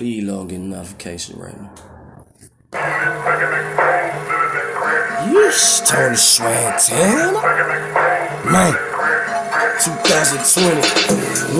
Please don't get a notification right now. Yeesh, Tony Swagtana. Man, 2021.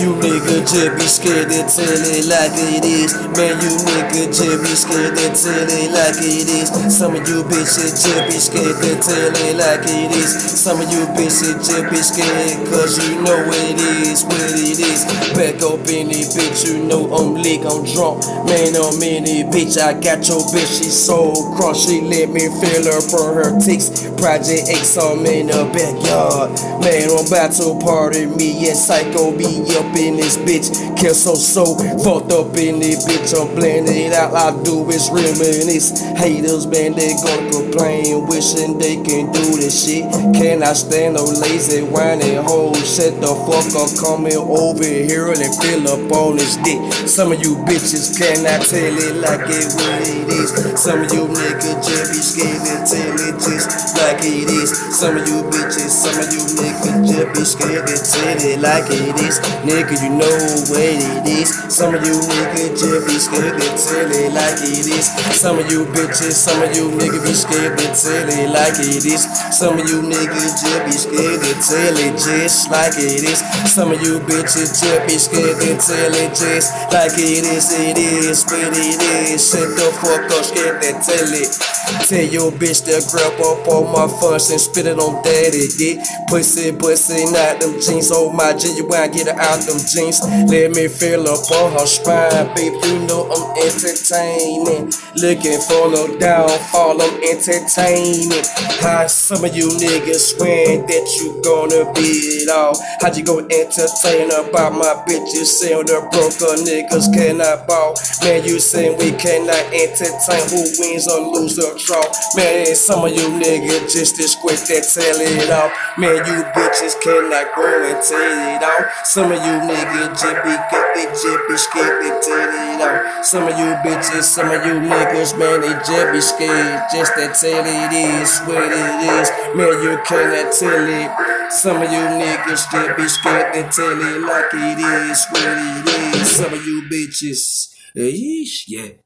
You nigga just be scared to tell it like it is. Man, you nigga just be scared to tell it like it is. Some of you bitches just be scared to tell it like it is. Some of you bitches just be scared cause you know it is what it is. Back up in it, bitch, you know I'm lit, I'm drunk. Man, I'm in it, bitch, I got your bitch, she so cross. She let me feel her from her ticks. Project X, I'm in the backyard. Man, I'm to party, me and Psycho be up in this bitch. Kill so so fucked up in this bitch. I'm blending it out. I do is reminisce. Haters, man, they gonna complain, wishing they can do this shit. Can I stand no lazy whining hoes? Shut the fuck up, coming over here and fill up on this dick. Some of you bitches cannot tell it like it what it is. Some of you niggas just be scared to tell it just like it is. Some of you bitches, some of you niggas just be scared to tell it like it is nigga, you know what it is. Some of you niggas just be scared to tell it like it is. Some of you bitches, some of you niggas be scared to tell it like it is. Some of you niggas just be scared to tell it just like it is. Some of you bitches just be scared to tell it just like it is. It is, but it is. Shut the fuck up, scared to tell it. Tell your bitch to grab up all my funds and spit it on daddy dick. Pussy, pussy, not them jeans. Oh my genuine, get it out them jeans. Let me feel up on her spine, babe. You know I'm entertaining. Looking for no downfall, I'm entertaining. How some of you niggas swear that you gonna be it all? How'd you go entertain about my bitches? Saying the broker niggas cannot ball. Man, you saying we cannot entertain who wins or lose or draw. Man, some of you niggas just as quick that tell it all. Man, you bitches cannot go and tell it all. Some of you niggas just be scared, they tell it out. Some of you bitches, some of you niggas, man, they be scared, just to tell it is what it is. Man, you cannot tell it. Some of you niggas be scared, they tell it like it is what it is. Some of you bitches, yeesh, yeah.